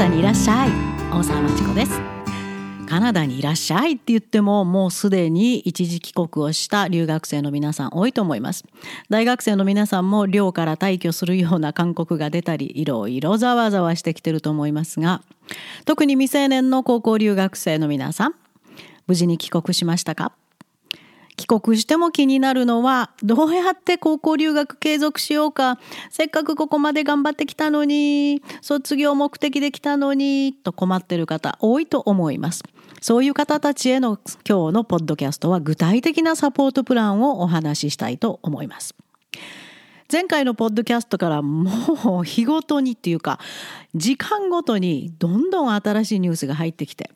ダにいらっしゃい。大沢まちこです。カナダにいらっしゃいって言ってももうすでに一時帰国をした留学生の皆さん多いと思います。大学生の皆さんも寮から退去するような勧告が出たりいろいろざわざわしてきてると思いますが特に未成年の高校留学生の皆さん無事に帰国しましたか？帰国しても気になるのはどうやって高校留学継続しようか。せっかくここまで頑張ってきたのに卒業目的できたのにと困ってる方多いと思います。そういう方たちへの今日のポッドキャストは具体的なサポートプランをお話ししたいと思います。前回のポッドキャストからもう日ごとにっていうか時間ごとにどんどん新しいニュースが入ってきて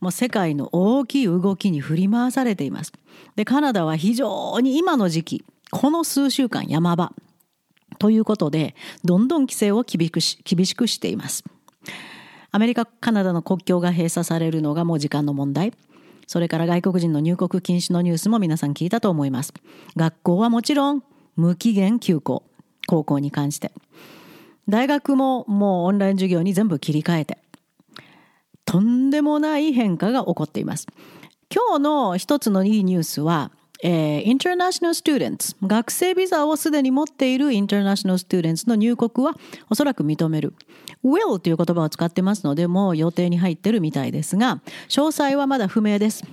もう世界の大きい動きに振り回されています。でカナダは非常に今の時期この数週間山場ということでどんどん規制を厳しく厳しくしています。アメリカカナダの国境が閉鎖されるのがもう時間の問題。それから外国人の入国禁止のニュースも皆さん聞いたと思います。学校はもちろん無期限休校高校に関して大学ももうオンライン授業に全部切り替えてとんでもない変化が起こっています。今日の一つのいいニュースは、えー、インターナショナルスチューデンツ学生ビザをすでに持っているインターナショナルスチューデンツの入国はおそらく認める will という言葉を使ってますのでもう予定に入ってるみたいですが詳細はまだ不明です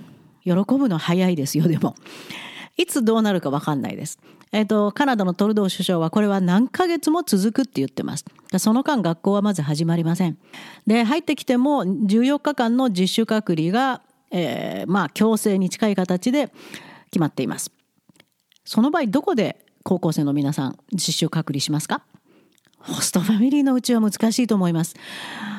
喜ぶの早いですよでもいつどうなるか分かんないです。えっ、ー、と、カナダのトルドー首相はこれは何ヶ月も続くって言ってます。その間学校はまず始まりません。で、入ってきても14日間の実習隔離が、えー、まあ強制に近い形で決まっています。その場合どこで高校生の皆さん実習隔離しますか？ホストファミリーのうちは難しいと思います。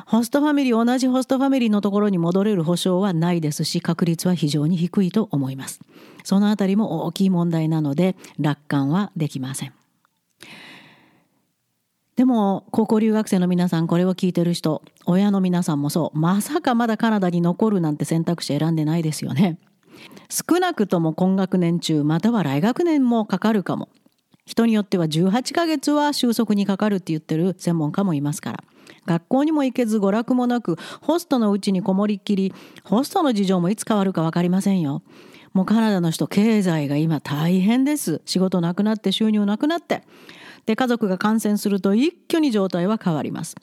ホストファミリー、同じホストファミリーのところに戻れる保証はないですし、確率は非常に低いと思います。そのあたりも大きい問題なので、楽観はできません。でも、高校留学生の皆さん、これを聞いてる人、親の皆さんもそう、まさかまだカナダに残るなんて選択肢選んでないですよね。少なくとも今学年中、または来学年もかかるかも。人によっては18ヶ月は収束にかかるって言ってる専門家もいますから。学校にも行けず娯楽もなくホストのうちにこもりっきりホストの事情もいつ変わるか分かりませんよ。もうカナダの人経済が今大変です。仕事なくなって収入なくなって。で家族が感染すると一挙に状態は変わります。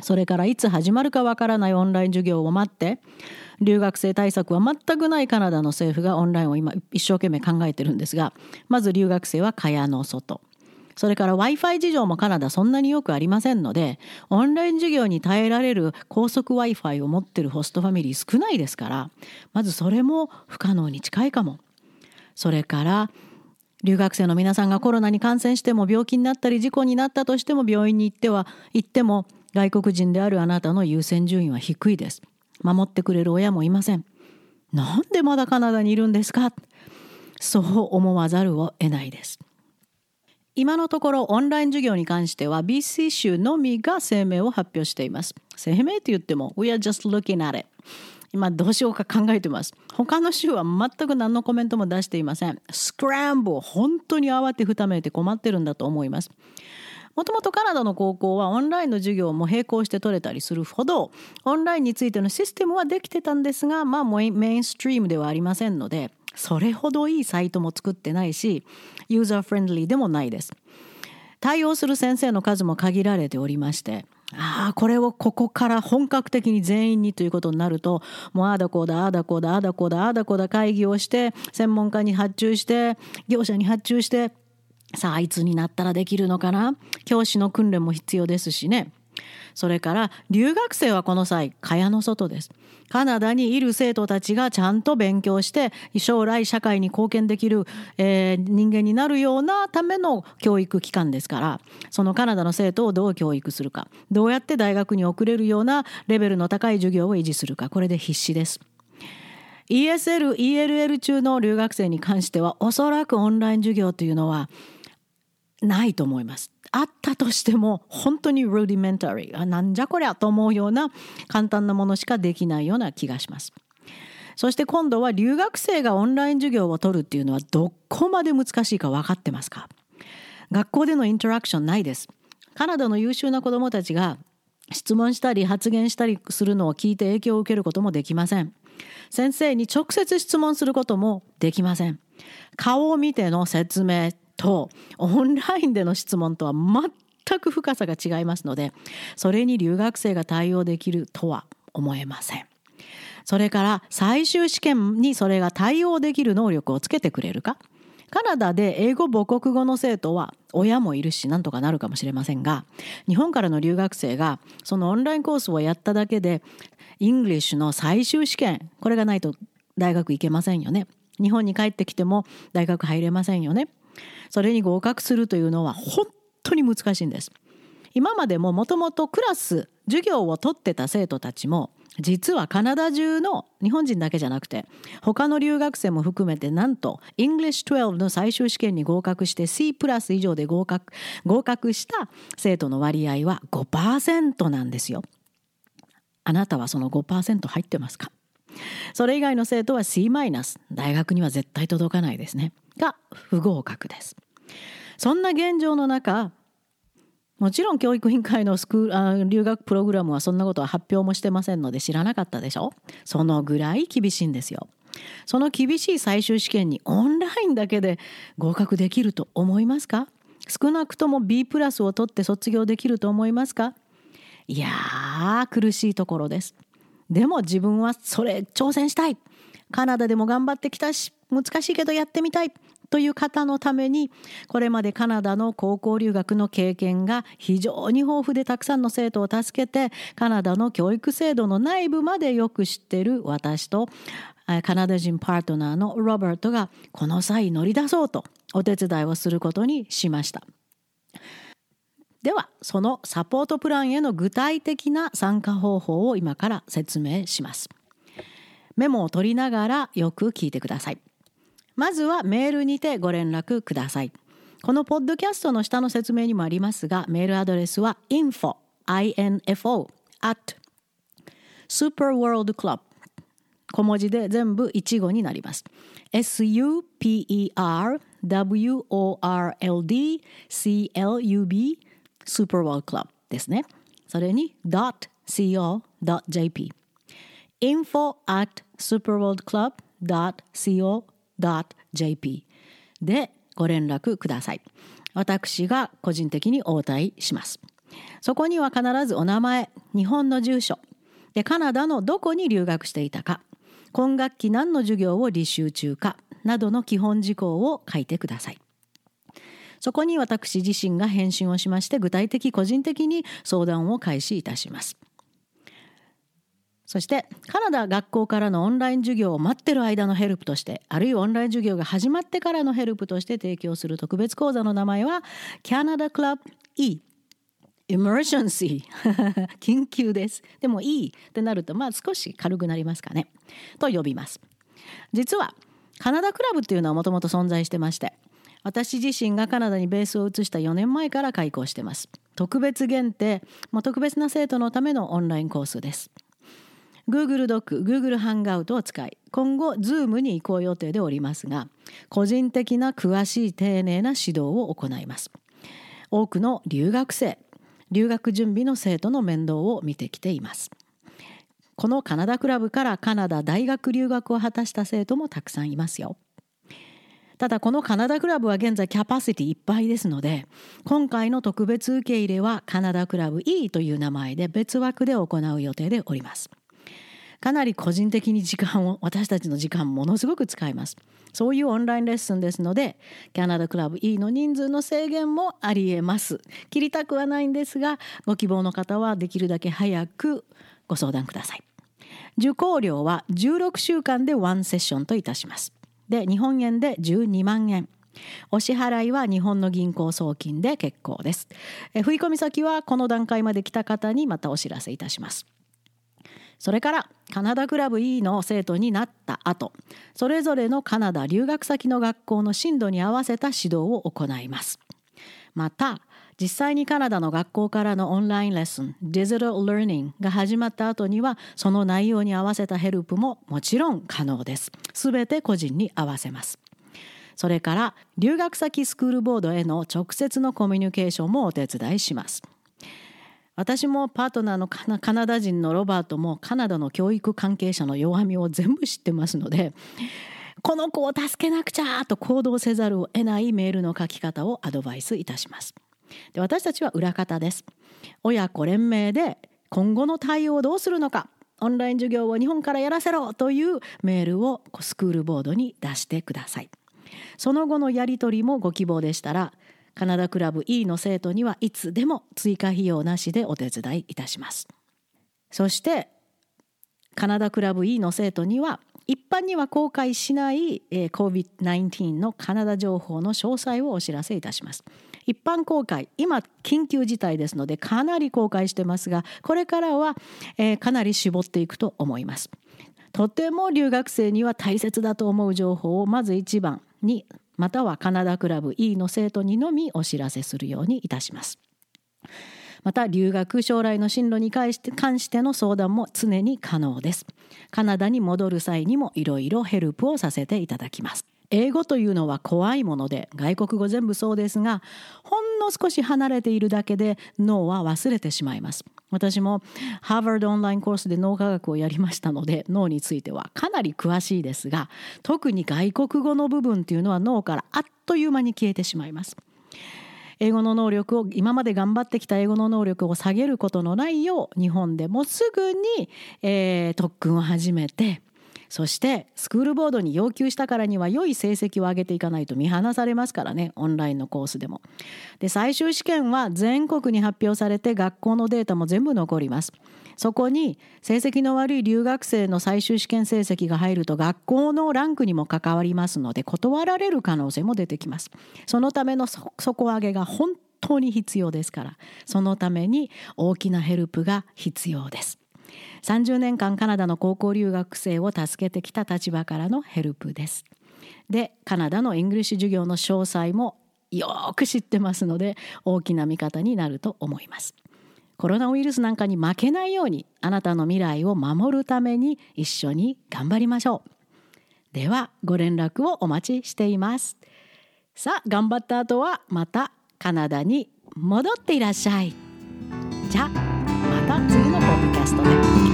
それからいつ始まるかわからないオンライン授業を待って留学生対策は全くないカナダの政府がオンラインを今一生懸命考えてるんですがまず留学生は蚊帳の外それから w i f i 事情もカナダそんなによくありませんのでオンライン授業に耐えられる高速 w i f i を持ってるホストファミリー少ないですからまずそれも不可能に近いかも。それから留学生の皆さんがコロナに感染しても病気になったり事故になったとしても病院に行っては行っても外国人であるあなたの優先順位は低いです。守ってくれる親もいません。なんでまだカナダにいるんですか？そう思わざるを得ないです。今のところオンライン授業に関しては BC 州のみが声明を発表しています。声明と言っても We are just looking at it 今どうしようか考えてます。他の州は全く何のコメントも出していません。スクランブル本当に慌てふためいて困ってるんだと思います。もともとカナダの高校はオンラインの授業も並行して取れたりするほどオンラインについてのシステムはできてたんですがまあメインストリームではありませんのでそれほどいいサイトも作ってないしユーザーフレンドリーでもないです。対応する先生の数も限られておりましてああこれをここから本格的に全員にということになるともうああだこうだああだこうだああだこうだああだこうだ会議をして専門家に発注して業者に発注してさあいつになったらできるのかな？教師の訓練も必要ですしね。それから留学生はこの際蚊帳の外です。カナダにいる生徒たちがちゃんと勉強して将来社会に貢献できる、えー、人間になるようなための教育機関ですからそのカナダの生徒をどう教育するかどうやって大学に送れるようなレベルの高い授業を維持するかこれで必死です。ESL、ELL 中の留学生に関してはおそらくオンライン授業というのはないと思います。あったとしても本当にルーディメンタリーあなんじゃこりゃと思うような簡単なものしかできないような気がします。そして今度は留学生がオンライン授業を取るっていうのはどこまで難しいか分かってますか？学校でのインタラクションないです。カナダの優秀な子どもたちが質問したり発言したりするのを聞いて影響を受けることもできません。先生に直接質問することもできません。顔を見ての説明とオンラインでの質問とは全く深さが違いますのでそれに留学生が対応できるとは思えません。それから最終試験にそれが対応できる能力をつけてくれるか？カナダで英語母国語の生徒は親もいるしなんとかなるかもしれませんが日本からの留学生がそのオンラインコースをやっただけでイングリッシュの最終試験これがないと大学行けませんよね。日本に帰ってきても大学入れませんよね。それに合格するというのは本当に難しいんです。今までももともとクラス授業を取ってた生徒たちも実はカナダ中の日本人だけじゃなくて他の留学生も含めてなんと English 12の最終試験に合格して C プラス以上で合格合格した生徒の割合は5%なんですよ。あなたはその5%入ってますか？それ以外の生徒は C マイナス大学には絶対届かないですね。が不合格です。そんな現状の中もちろん教育委員会のスクール留学プログラムはそんなことは発表もしてませんので知らなかったでしょ？そのぐらい厳しいんですよ。その厳しい最終試験にオンラインだけで合格できると思いますか？少なくとも B プラスを取って卒業できると思いますか？いやー苦しいところです。でも自分はそれ挑戦したい。カナダでも頑張ってきたし難しいけどやってみたいという方のためにこれまでカナダの高校留学の経験が非常に豊富でたくさんの生徒を助けてカナダの教育制度の内部までよく知ってる私とカナダ人パートナーのロバートがこの際乗り出そうとお手伝いをすることにしました。ではそのサポートプランへの具体的な参加方法を今から説明します。メモを取りながらよく聞いてください。まずはメールにてご連絡ください。このポッドキャストの下の説明にもありますが、メールアドレスは info, info at superworldclub 小文字で全部一語になります。superworldclub superworldclub ですね。それに .co.jp info at superworldclub.co.jp .jp でご連絡ください。私が個人的に応対します。そこには必ずお名前、日本の住所、でカナダのどこに留学していたか、今学期何の授業を履修中かなどの基本事項を書いてください。そこに私自身が返信をしまして具体的個人的に相談を開始いたします。そしてカナダ学校からのオンライン授業を待ってる間のヘルプとしてあるいはオンライン授業が始まってからのヘルプとして提供する特別講座の名前は Canada Club E Emergency 緊急です。でもいいってなるとまあ少し軽くなりますかね。と呼びます。実はカナダクラブっていうのはもともと存在してまして私自身がカナダにベースを移した4年前から開講してます。特別限定、まあ、特別な生徒のためのオンラインコースです。Google ドック Google ハンガウトを使い今後 Zoom に移行予定でおりますが個人的な詳しい丁寧な指導を行います。多くの留学生留学準備の生徒の面倒を見てきています。このカナダクラブからカナダ大学留学を果たした生徒もたくさんいますよ。ただこのカナダクラブは現在キャパシティいっぱいですので今回の特別受け入れはカナダクラブ E という名前で別枠で行う予定でおります。かなり個人的に時間を私たちの時間ものすごく使います。そういうオンラインレッスンですのでキャナダクラブ E の人数の制限もありえます。切りたくはないんですがご希望の方はできるだけ早くご相談ください。受講料は16週間でワンセッションといたします。で日本円で12万円。お支払いは日本の銀行送金で結構です。振込先はこの段階まで来た方にまたお知らせいたします。それからカナダクラブ E の生徒になった後それぞれのカナダ留学先の学校の進度に合わせた指導を行います。また実際にカナダの学校からのオンラインレッスンディジタル・ラーニングが始まった後にはその内容に合わせたヘルプももちろん可能です。すべて個人に合わせます。それから留学先スクールボードへの直接のコミュニケーションもお手伝いします。私もパートナーのカナダ人のロバートもカナダの教育関係者の弱みを全部知ってますのでこの子を助けなくちゃと行動せざるを得ないメールの書き方をアドバイスいたします。で私たちは裏方です。親子連名で今後の対応をどうするのかオンライン授業を日本からやらせろというメールをスクールボードに出してください。その後のやり取りもご希望でしたらカナダクラブ E の生徒にはいつでも追加費用なしでお手伝いいたします。そしてカナダクラブ E の生徒には一般には公開しない COVID-19 のカナダ情報の詳細をお知らせいたします。一般公開今緊急事態ですのでかなり公開してますがこれからは、えー、かなり絞っていくと思います。とても留学生には大切だと思う情報をまず一番にまたはカナダクラブ E の生徒にのみお知らせするようにいたします。また留学将来の進路に関しての相談も常に可能です。カナダに戻る際にもいろいろヘルプをさせていただきます。英語というのは怖いもので外国語全部そうですがほんの少し離れているだけで脳は忘れてしまいます私もハーバードオンラインコースで脳科学をやりましたので脳についてはかなり詳しいですが特に外国語の部分っていうのは脳からあっという間に消えてしまいます英語の能力を今まで頑張ってきた英語の能力を下げることのないよう日本でもすぐに、えー、特訓を始めてそしてスクールボードに要求したからには良い成績を上げていかないと見放されますからねオンラインのコースでも。で最終試験は全国に発表されて学校のデータも全部残ります。そこに成績の悪い留学生の最終試験成績が入ると学校のランクにも関わりますので断られる可能性も出てきます。そのための底上げが本当に必要ですからそのために大きなヘルプが必要です。30年間カナダの高校留学生を助けてきた立場からのヘルプです。でカナダのイングリッシュ授業の詳細もよく知ってますので大きな味方になると思います。コロナウイルスなんかに負けないようにあなたの未来を守るために一緒に頑張りましょう。ではご連絡をお待ちしています。さあ頑張った後はまたカナダに戻っていらっしゃい。じゃあ nästa vecka.